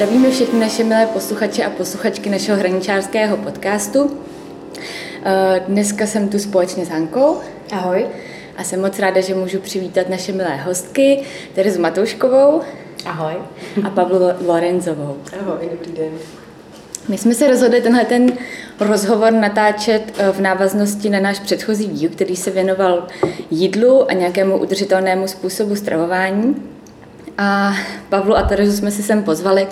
Zdravíme všechny naše milé posluchače a posluchačky našeho hraničářského podcastu. Eh, dneska jsem tu společně s Hankou. Ahoj. A jsem moc ráda, že můžu přivítat naše milé hostky, Terezu Matouškovou. Ahoj. A Pavlu Lorenzovou. Ahoj, dobrý den. My jsme se rozhodli tenhle ten rozhovor natáčet eh, v návaznosti na náš předchozí díl, který se věnoval jídlu a nějakému udržitelnému způsobu stravování. A Pavlu a Terezu jsme si sem pozvali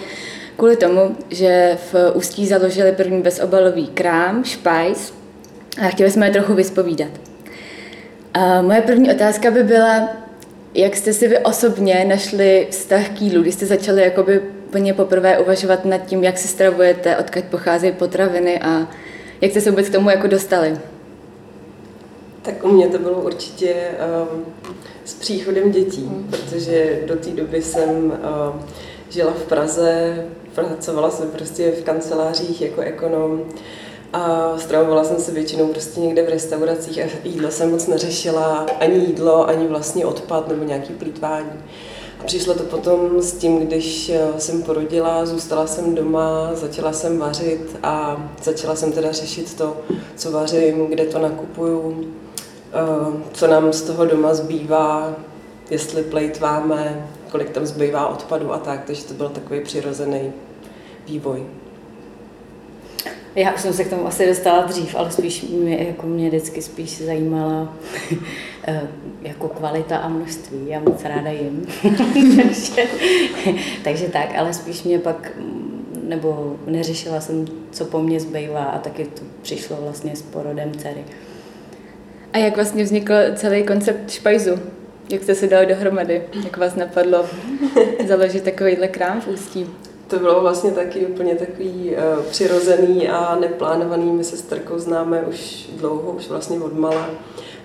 kvůli tomu, že v Ústí založili první bezobalový krám, Špajs, a chtěli jsme je trochu vyspovídat. A moje první otázka by byla, jak jste si vy osobně našli vztah k jídlu, když jste začali jakoby úplně poprvé uvažovat nad tím, jak se stravujete, odkud pocházejí potraviny a jak jste se vůbec k tomu jako dostali? Tak u mě to bylo určitě um, s příchodem dětí, hmm. protože do té doby jsem um, žila v Praze, pracovala jsem prostě v kancelářích jako ekonom a stravovala jsem se většinou prostě někde v restauracích a jídlo jsem moc neřešila, ani jídlo, ani vlastně odpad nebo nějaký plítvání. A přišlo to potom s tím, když eh, jsem porodila, zůstala jsem doma, začala jsem vařit a začala jsem teda řešit to, co vařím, kde to nakupuju, eh, co nám z toho doma zbývá, jestli plejtváme, kolik tam zbývá odpadu a tak, takže to byl takový přirozený vývoj. Já jsem se k tomu asi dostala dřív, ale spíš mě, jako mě vždycky spíš zajímala eh, jako kvalita a množství. Já moc ráda jim. takže, takže tak, ale spíš mě pak, nebo neřešila jsem, co po mně zbývá a taky to přišlo vlastně s porodem dcery. A jak vlastně vznikl celý koncept špajzu? Jak jste se dali dohromady? Jak vás napadlo založit takovýhle krám v Ústí? To bylo vlastně taky úplně takový uh, přirozený a neplánovaný. My se s Trkou známe už dlouho, už vlastně od mala.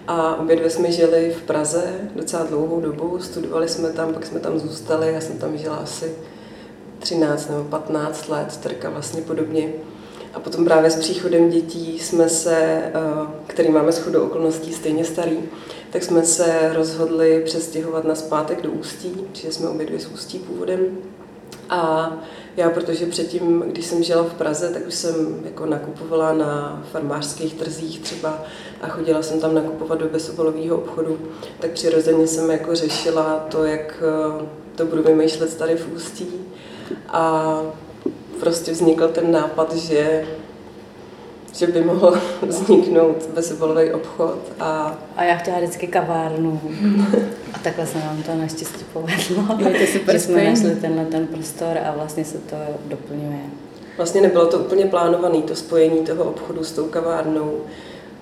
A obě dvě jsme žili v Praze docela dlouhou dobu, studovali jsme tam, pak jsme tam zůstali, já jsem tam žila asi 13 nebo 15 let, Trka vlastně podobně. A potom právě s příchodem dětí jsme se, eh, který máme shodou okolností stejně starý, tak jsme se rozhodli přestěhovat na zpátek do Ústí, protože jsme obě dvě z Ústí původem. A já, protože předtím, když jsem žila v Praze, tak už jsem jako nakupovala na farmářských trzích třeba a chodila jsem tam nakupovat do bezobalového obchodu, tak přirozeně jsem jako řešila to, jak eh, to budu vymýšlet tady v Ústí. A prostě vznikl ten nápad, že že by mohl vzniknout bezobalový obchod. A... a já chtěla vždycky kavárnu. a takhle se nám to naštěstí povedlo. Je to super že jsme našli tenhle ten prostor a vlastně se to doplňuje. Vlastně nebylo to úplně plánované, to spojení toho obchodu s tou kavárnou.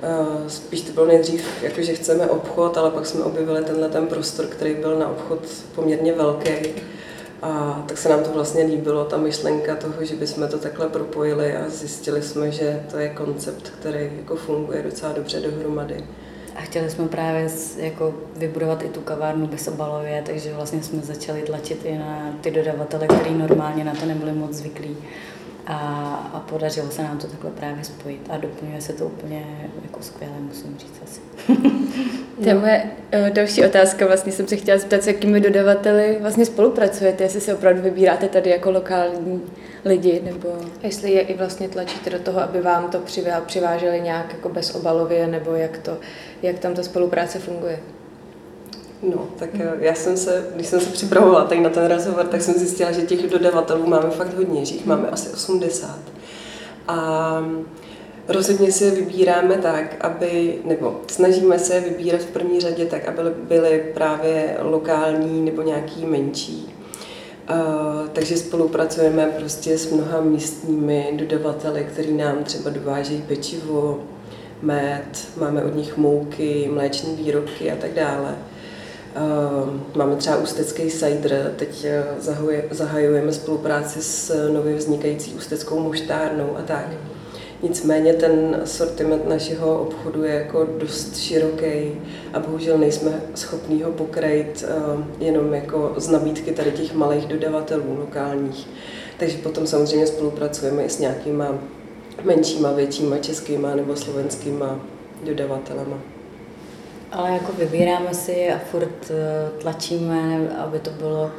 Eh, spíš to bylo nejdřív, jako že chceme obchod, ale pak jsme objevili tenhle ten prostor, který byl na obchod poměrně velký a tak se nám to vlastně líbilo, ta myšlenka toho, že bychom to takhle propojili a zjistili jsme, že to je koncept, který jako funguje docela dobře dohromady. A chtěli jsme právě jako vybudovat i tu kavárnu bezobalově, takže vlastně jsme začali tlačit i na ty dodavatele, kteří normálně na to nebyli moc zvyklí. A, a podařilo se nám to takhle právě spojit a doplňuje se to úplně jako skvěle, musím říct asi. To je moje další otázka. Vlastně jsem se chtěla zeptat, s jakými dodavateli vlastně spolupracujete, jestli se opravdu vybíráte tady jako lokální lidi, nebo... Jestli je i vlastně tlačíte do toho, aby vám to přiváželi nějak jako bezobalově, nebo jak, to, jak tam ta spolupráce funguje? No, tak eh, já jsem se, když jsem se připravovala tak na ten rozhovor, tak jsem zjistila, že těch dodavatelů máme fakt hodně, že jich máme asi 80. A rozhodně si je vybíráme tak, aby, nebo snažíme se je vybírat v první řadě tak, aby byly právě lokální nebo nějaký menší. Uh, takže spolupracujeme prostě s mnoha místními dodavateli, který nám třeba dovážejí pečivo, med, máme od nich mouky, mléčné výrobky a tak dále. Ehm, máme třeba ústecký cider, teď eh, zahajujeme spolupráci s nově vznikající ústeckou muštárnou a tak. Nicméně ten sortiment našeho obchodu je jako dost široký a bohužel nejsme schopni ho pokrýt ehm, jenom jako z nabídky tady těch malých dodavatelů lokálních. Takže potom samozřejmě spolupracujeme i s nějakýma menšíma, většíma českýma nebo slovenskýma dodavatelema. Ale jako vybíráme si a furt eh, tlačíme, aby to bylo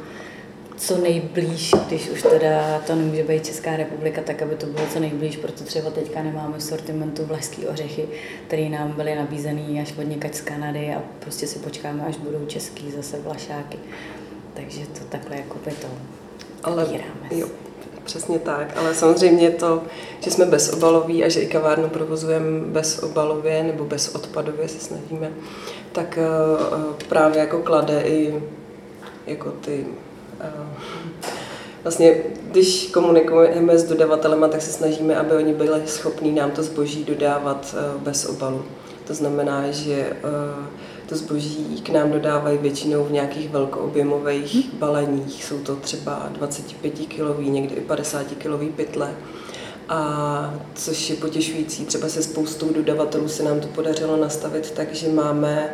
co nejblíž, když už teda to nemůže být Česká republika, tak aby to bylo co nejblíž, proto třeba teďka nemáme v sortimentu vlašský ořechy, které nám byly nabízený až od někač z Kanady a prostě si počkáme, až budou český zase vlašáky. Takže to takhle jako by to ale, jo, přesně tak, ale samozřejmě to, že jsme bezobaloví a že i kavárnu provozujeme bezobalově nebo bezodpadově se snažíme, tak uh, právě jako klade i jako ty vlastně, když komunikujeme s dodavatelema, tak se snažíme, aby oni byli schopní nám to zboží dodávat bez obalu. To znamená, že to zboží k nám dodávají většinou v nějakých velkoobjemových hmm. baleních. Jsou to třeba 25 kilový, někdy i 50 kilový pytle. A což je potěšující, třeba se spoustou dodavatelů se nám to podařilo nastavit tak, že máme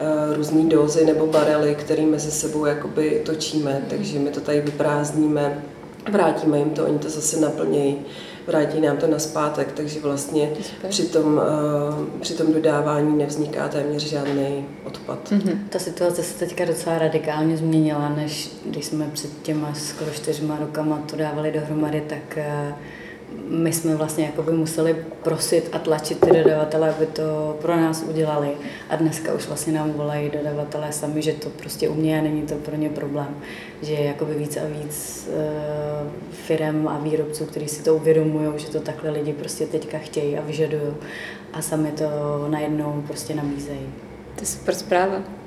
uh, různé dózy nebo barely, které mezi sebou jakoby točíme, hmm. takže my to tady vyprázdníme, vrátíme jim to, oni to zase naplnějí vrátí nám to na zpátek, takže vlastně při tom, uh, při tom dodávání nevzniká téměř žádný odpad. Mm-hmm. Ta situace se teďka docela radikálně změnila, než když jsme před těma skoro čtyřma rokama to dávali dohromady, tak uh, my jsme vlastně jakoby museli prosit a tlačit ty dodavatele, aby to pro nás udělali. A dneska už vlastně nám volají dodavatelé sami, že to prostě umějí a není to pro ně problém. Že je jakoby víc a víc uh, firem a výrobců, kteří si to uvědomují, že to takhle lidi prostě teďka chtějí a vyžadují. A sami to najednou prostě nabízejí. To je super zpráva.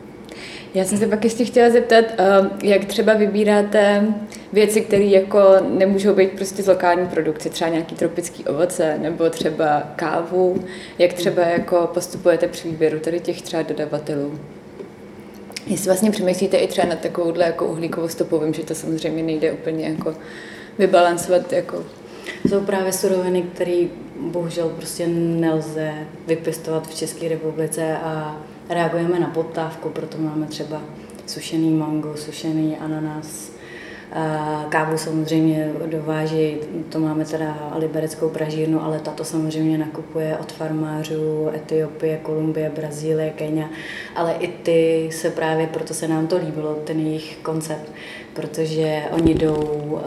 Já jsem se pak ještě chtěla zeptat, eh, jak třeba vybíráte věci, které jako nemůžou být prostě z lokální produkce, třeba nějaký tropický ovoce nebo třeba kávu, jak třeba jako postupujete při výběru tady těch třeba dodavatelů? Jestli vlastně přemýšlíte i třeba na takovouhle jako uhlíkovou stopu, vím, že to samozřejmě nejde úplně jako vybalancovat jako jsou právě suroviny, které bohužel prostě nelze vypěstovat v České republice a reagujeme na poptávku, proto máme třeba sušený mango, sušený ananas, Kávu samozřejmě dováží, to máme teda libereckou pražírnu, ale tato samozřejmě nakupuje od farmářů Etiopie, Kolumbie, Brazílie, Kenia, ale i ty se právě, proto se nám to líbilo, ten jejich koncept, protože oni jdou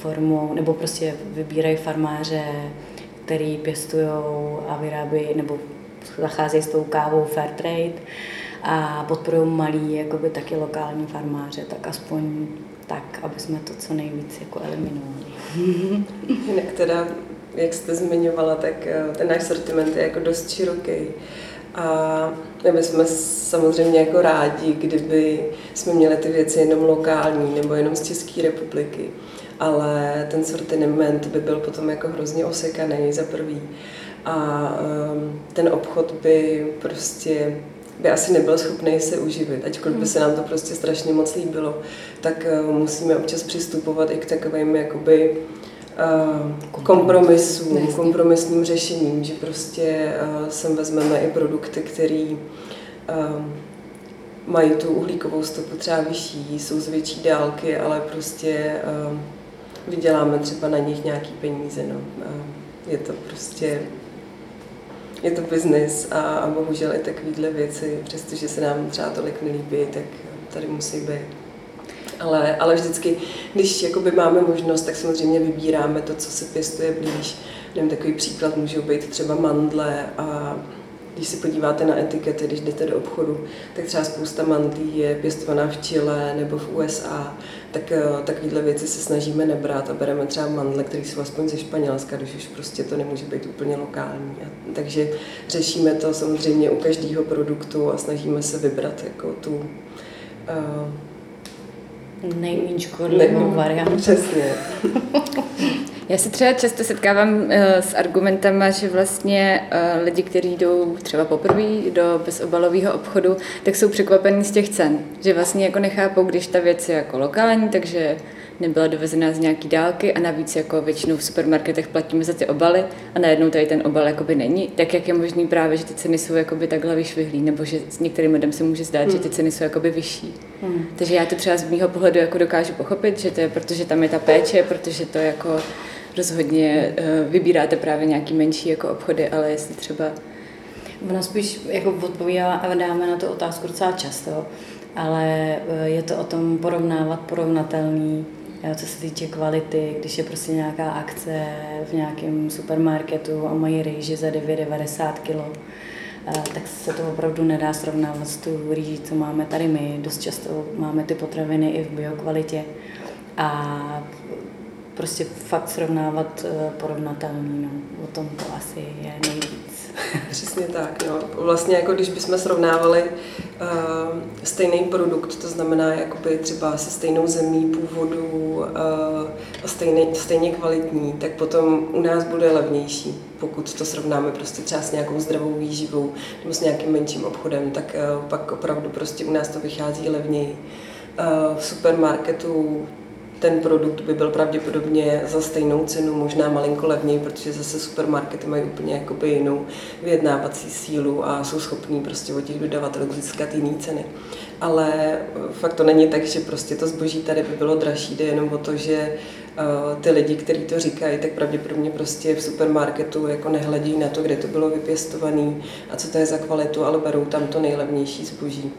formou, nebo prostě vybírají farmáře, který pěstují a vyrábějí, nebo zacházejí s tou kávou fair trade a podporují malý, jakoby taky lokální farmáře, tak aspoň tak, aby jsme to co nejvíc jako eliminovali. Jinak teda, jak jste zmiňovala, tak eh, ten náš sortiment je jako dost široký. A my jsme samozřejmě jako rádi, kdyby jsme měli ty věci jenom lokální nebo jenom z České republiky. Ale ten sortiment by byl potom jako hrozně osekaný za prvý. A um, ten obchod by prostě by asi nebyl schopný se uživit, ačkoliv by se nám to prostě strašně moc líbilo, tak uh, musíme občas přistupovat i k takovým jakoby uh, kompromisům, kompromisním řešením, že prostě uh, sem vezmeme i produkty, které mají tu uhlíkovou stopu třeba vyšší, jsou z větší dálky, ale prostě vyděláme třeba na nich nějaký peníze. No. Uh, je to prostě je to biznis a, a bohužel i takovéhle věci, přestože se nám třeba tolik nelíbí, tak tady musí být. Ale, ale vždycky, když jakoby máme možnost, tak samozřejmě vybíráme to, co se pěstuje blíž. Nevím, takový příklad můžou být třeba mandle a když se podíváte na etikety, když jdete do obchodu, tak třeba spousta mandlí je pěstovaná v Chile nebo v USA, tak eh, takovéhle věci se snažíme nebrat a bereme třeba mandle, které jsou aspoň ze Španělska, když už prostě to nemůže být úplně lokální. A, takže řešíme to samozřejmě u každého produktu a snažíme se vybrat jako tu uh, nejméně škodlivou variantu. Přesně. Já se třeba často setkávám uh, s argumentama, že vlastně uh, lidi, kteří jdou třeba poprvé do bezobalového obchodu, tak jsou překvapení z těch cen. Že vlastně jako nechápou, když ta věc je jako lokální, takže nebyla dovezená z nějaký dálky a navíc jako většinou v supermarketech platíme za ty obaly a najednou tady ten obal jakoby není, tak jak je možný právě, že ty ceny jsou jakoby takhle vyšvihlý, nebo že s některým lidem se může zdát, hmm. že ty ceny jsou jakoby vyšší. Hmm. Takže já to třeba z mého pohledu jako dokážu pochopit, že to je, protože tam je ta péče, protože to jako rozhodně uh, vybíráte právě nějaký menší jako obchody, ale jestli třeba Ona spíš jako odpovídá a dáme na tu otázku docela často, ale eh, je to o tom porovnávat porovnatelný, eh, co se týče kvality, když je prostě nějaká akce v nějakém supermarketu a mají rýži za 9,90 kg, tak se to opravdu nedá srovnávat s tu rýží, co máme tady my. Dost často máme ty potraviny i v biokvalitě a prostě fakt srovnávat porovnatelný, no. o tom to asi je nejvíc. Přesně tak. No. Vlastně jako když bychom srovnávali uh, stejný produkt, to znamená jakoby třeba se stejnou zemí původu uh, a stejný, stejně kvalitní, tak potom u nás bude levnější. Pokud to srovnáme prostě třeba s nějakou zdravou výživou nebo s nějakým menším obchodem, tak uh, pak opravdu prostě u nás to vychází levněji. Uh, v supermarketu ten produkt by byl pravděpodobně za stejnou cenu, možná malinko levněji, protože zase supermarkety mají úplně jakoby jinou vyjednávací sílu a jsou schopní prostě od těch dodavatelů získat jiné ceny. Ale eh, fakt to není tak, že prostě to zboží tady by bylo dražší, jde jenom o to, že uh, ty lidi, kteří to říkají, tak pravděpodobně prostě v supermarketu jako nehledí na to, kde to bylo vypěstované a co to je za kvalitu, ale berou tam to nejlevnější zboží.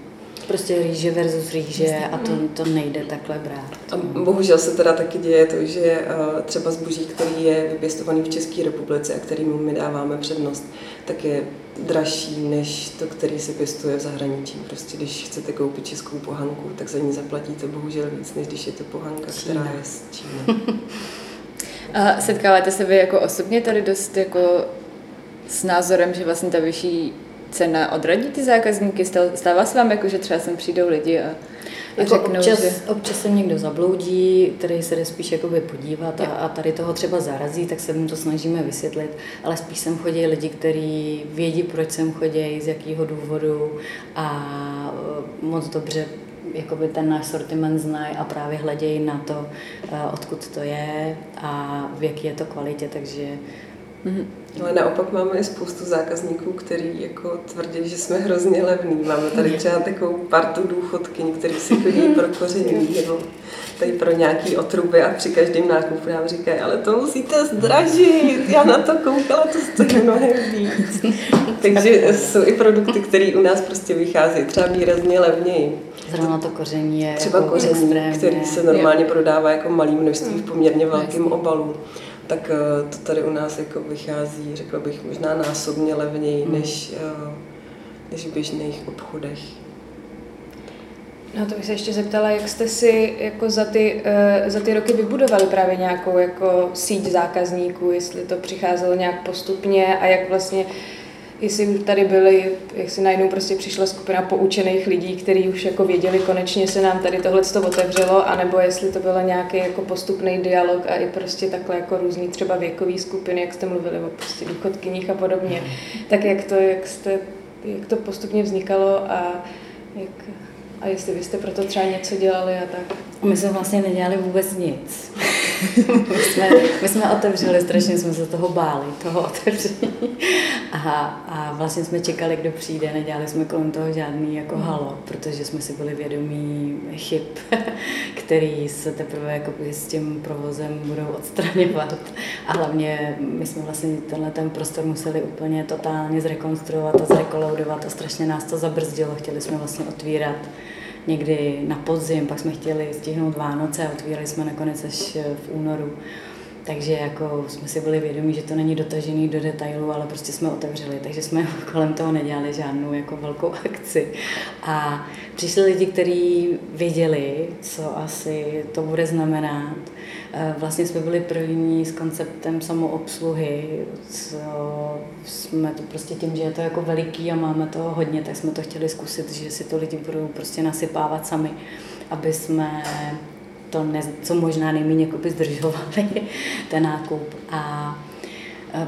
Prostě rýže versus rýže a to, to nejde takhle brát. A bohužel se teda taky děje to, že eh, třeba zboží, který je vypěstovaný v České republice a kterým my dáváme přednost, tak je dražší než to, který se pěstuje v zahraničí. Prostě když chcete koupit českou pohanku, tak za ní zaplatíte bohužel víc, než když je to pohanka, Čína. která je z Číny. A setkáváte se vy jako osobně tady dost jako s názorem, že vlastně ta vyšší cena odradí ty zákazníky? Stává se vám jako, že třeba sem přijdou lidi a, a jako řeknou, občas, že... občas se někdo zabloudí, který se jde spíš jakoby podívat a, a tady toho třeba zarazí, tak se mu to snažíme vysvětlit, ale spíš sem chodí lidi, kteří vědí, proč sem chodí, z jakého důvodu a e, moc dobře jakoby ten náš sortiment znají a právě hledějí na to, e, odkud to je a v jaký je to kvalitě, takže Mm-hmm. Ale naopak máme i spoustu zákazníků, který jako tvrdí, že jsme hrozně levní. Máme tady třeba takovou partu důchodkyň, který si chodí pro koření nebo tady pro nějaký otruby a při každém nákupu nám říkají, ale to musíte zdražit, já na to koukala, to stojí mnohem víc. Takže jsou i produkty, které u nás prostě vychází třeba výrazně levněji. Zrovna to koření je Třeba jako koření, extrémně. který se normálně prodává jako malý množství v poměrně velkém obalu tak eh, to tady u nás jako vychází, řekla bych, možná násobně levněji hmm. než, eh, než v běžných obchodech. No to bych se ještě zeptala, jak jste si jako za ty, eh, za ty roky vybudovali právě nějakou jako síť zákazníků, jestli to přicházelo nějak postupně a jak vlastně jestli tady byli, jak si najednou prostě přišla skupina poučených lidí, kteří už jako věděli, konečně se nám tady tohle to otevřelo, anebo jestli to byl nějaký jako postupný dialog a i prostě takhle jako různý třeba věkový skupiny, jak jste mluvili o prostě důchodkyních a podobně. Tak jak to, jak jste, jak to postupně vznikalo a jak, a jestli byste proto třeba něco dělali a tak. My jsme vlastně nedělali vůbec nic. my, jsme, my jsme otevřeli, strašně jsme se toho báli, toho otevření. A, a vlastně jsme čekali, kdo přijde, nedělali jsme kolem toho žádný jako halo, protože jsme si byli vědomí chyb, který se teprve jako s tím provozem budou odstraňovat. A hlavně my jsme vlastně tenhle ten prostor museli úplně totálně zrekonstruovat a zrekoloudovat a strašně nás to zabrzdilo. Chtěli jsme vlastně otvírat někdy na podzim, pak jsme chtěli stihnout Vánoce a otvírali jsme nakonec až eh, v únoru. Takže jako jsme si byli vědomí, že to není dotažený do detailu, ale prostě jsme otevřeli, takže jsme kolem toho nedělali žádnou jako velkou akci. A přišli lidi, kteří věděli, co asi to bude znamenat. Eh, vlastně jsme byli první s konceptem samoobsluhy, co jsme to prostě tím, že je to jako veliký a máme toho hodně, tak jsme to chtěli zkusit, že si to lidi budou prostě nasypávat sami, aby jsme to, ne, co možná nejméně zdržovali, ten nákup. A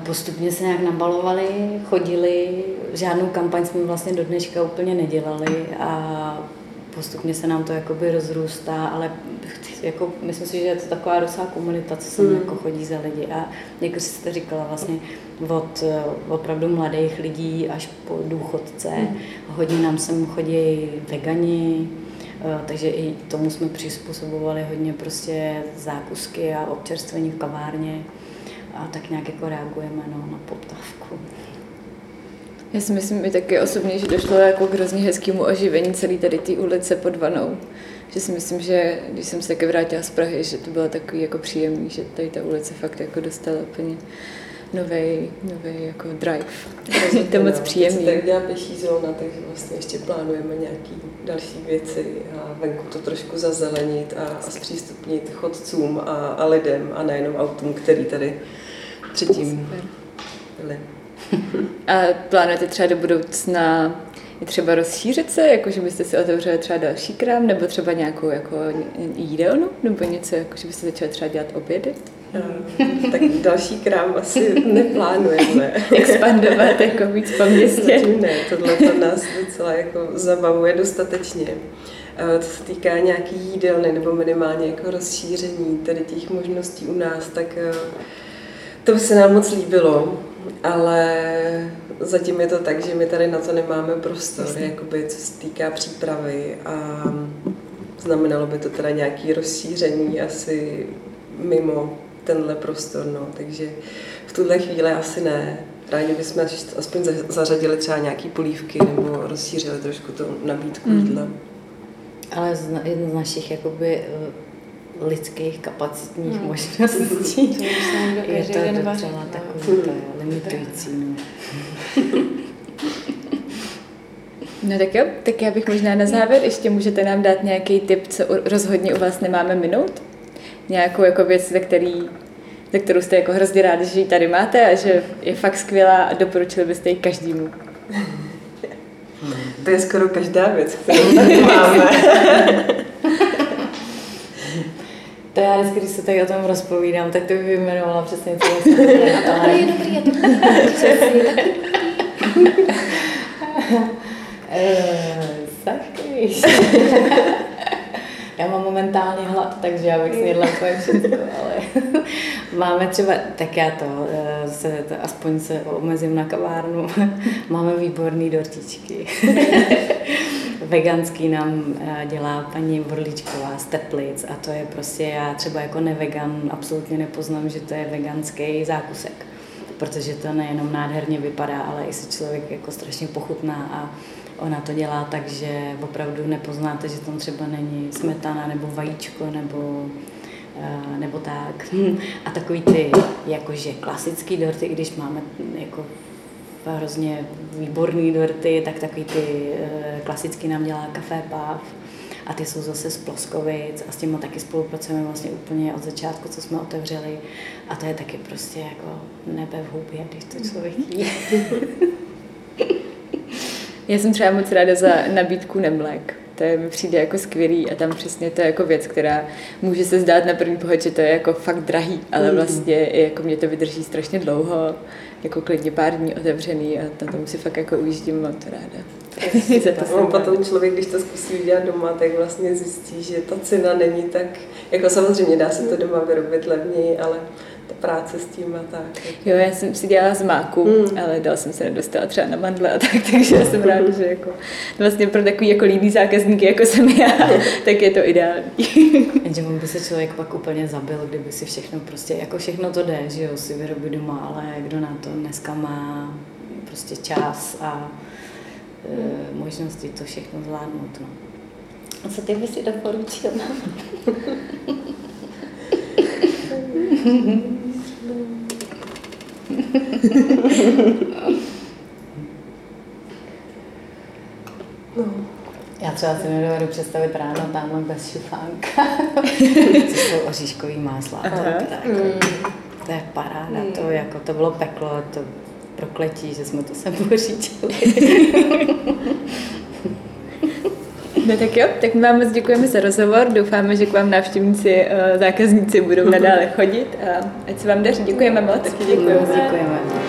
postupně se nějak nabalovali, chodili, žádnou kampaň jsme vlastně do dneška úplně nedělali a postupně se nám to jakoby rozrůstá, ale jako, myslím si, že je to taková docela komunita, co se mm. jako chodí za lidi a jak jste říkala vlastně od opravdu mladých lidí až po důchodce, mm. hodně nám sem chodí vegani, Eh, takže i tomu jsme přizpůsobovali hodně prostě zákusky a občerstvení v kavárně a tak nějak jako reagujeme no, na poptávku. Já si myslím i taky osobně, že došlo jako k hrozně hezkému oživení celé tady té ulice pod Vanou. Že si myslím, že když jsem se taky vrátila z Prahy, že to bylo takový jako příjemný, že tady ta ulice fakt jako dostala úplně nový, nový jako drive. Je to moc příjemný. Tak dělá pěší zóna, takže vlastně ještě plánujeme nějaké další věci a venku to trošku zazelenit a, a zpřístupnit chodcům a, a lidem a nejenom autům, který tady předtím byli. A plánujete třeba do budoucna je třeba rozšířit se, jako že byste si otevřeli třeba další krám, nebo třeba nějakou jako jídelnu, nebo něco, jako že byste začali třeba dělat obědy? No, tak další krám asi neplánujeme. Expandovat jako víc po městě? Zatím ne, tohle to nás docela jako zabavuje dostatečně. Co se týká nějaký jídelny nebo minimálně jako rozšíření tady těch možností u nás, tak eh, to by se nám moc líbilo, ale zatím je to tak, že my tady na to nemáme prostor, jakoby, co se týká přípravy a znamenalo by to teda nějaké rozšíření asi mimo tenhle prostor, no, takže v tuhle chvíli asi ne. Rádi bychom aspoň zařadili třeba nějaký polívky nebo rozšířili trošku tu nabídku mm. jídla. Ale jedna z našich jakoby eh, lidských kapacitních hmm. možností je to docela takový to limitující. No. No tak jo, tak já bych možná na závěr ještě můžete nám dát nějaký tip, co rozhodně u vás nemáme minout? Nějakou jako věc, za, který, za kterou jste jako hrozně rádi, že ji tady máte a že je fakt skvělá a doporučili byste ji každému. To je skoro každá věc, kterou tady máme. To já vždycky, když se tady o tom rozpovídám, tak to by vyjmenovala přesně co je. to je dobrý, je to dobrý. Sakryš. Já mám momentálně hlad, takže já bych si jedla úplně všechno, ale máme třeba, tak já to, eh, se, to aspoň se omezím na kavárnu, máme výborný dortičky. Veganský nám eh, dělá paní Borličková z Teplic a to je prostě, já třeba jako nevegan absolutně nepoznám, že to je veganský zákusek protože to nejenom nádherně vypadá, ale i si člověk jako strašně pochutná a Ona to dělá tak, že opravdu nepoznáte, že tam třeba není smetana nebo vajíčko nebo eh, nebo tak. A takový ty jakože klasický dorty, když máme jako hrozně výborný dorty, tak takový ty eh, klasický nám dělá Café Pav a ty jsou zase z Ploskovic a s tím taky spolupracujeme vlastně úplně od začátku, co jsme otevřeli a to je taky prostě jako nebe v hubě, když to člověk jí. Já jsem třeba moc ráda za nabídku nemlek. To je, mi přijde jako skvělý a tam přesně to je jako věc, která může se zdát na první pohled, že to je jako fakt drahý, ale mm. vlastně jako mě to vydrží strašně dlouho, jako klidně pár dní otevřený a na tom si fakt jako ujíždím, mám to ráda. To to potom člověk, když to zkusí udělat doma, tak vlastně zjistí, že ta cena není tak, jako samozřejmě dá se to doma vyrobit levněji, ale práce s tím a tak. Jo, já jsem si dělala z máku, mm. ale dal jsem se nedostala třeba na mandle a tak, takže já jsem ráda, že jako vlastně pro takový jako líný zákazníky, jako jsem já, tak je to ideální. Jenže on by se člověk pak úplně zabil, kdyby si všechno prostě, jako všechno to jde, že jo, si vyrobit doma, ale kdo na to dneska má prostě čas a e, možnosti to všechno zvládnout. No. A co ty bys si doporučil? No. Já třeba si nedovedu představit ráno tamhle bez šufánka, co jsou oříškový másla. To, tak, mm. to je paráda, mm. to, jako, to bylo peklo, to prokletí, že jsme to sem pořídili. No tak jo, tak my vám moc děkujeme za rozhovor. Doufáme, že k vám návštěvníci, eh, zákazníci budou nadále chodit a ať se vám daří. Děkujeme moc. Taky děkujeme. děkujeme.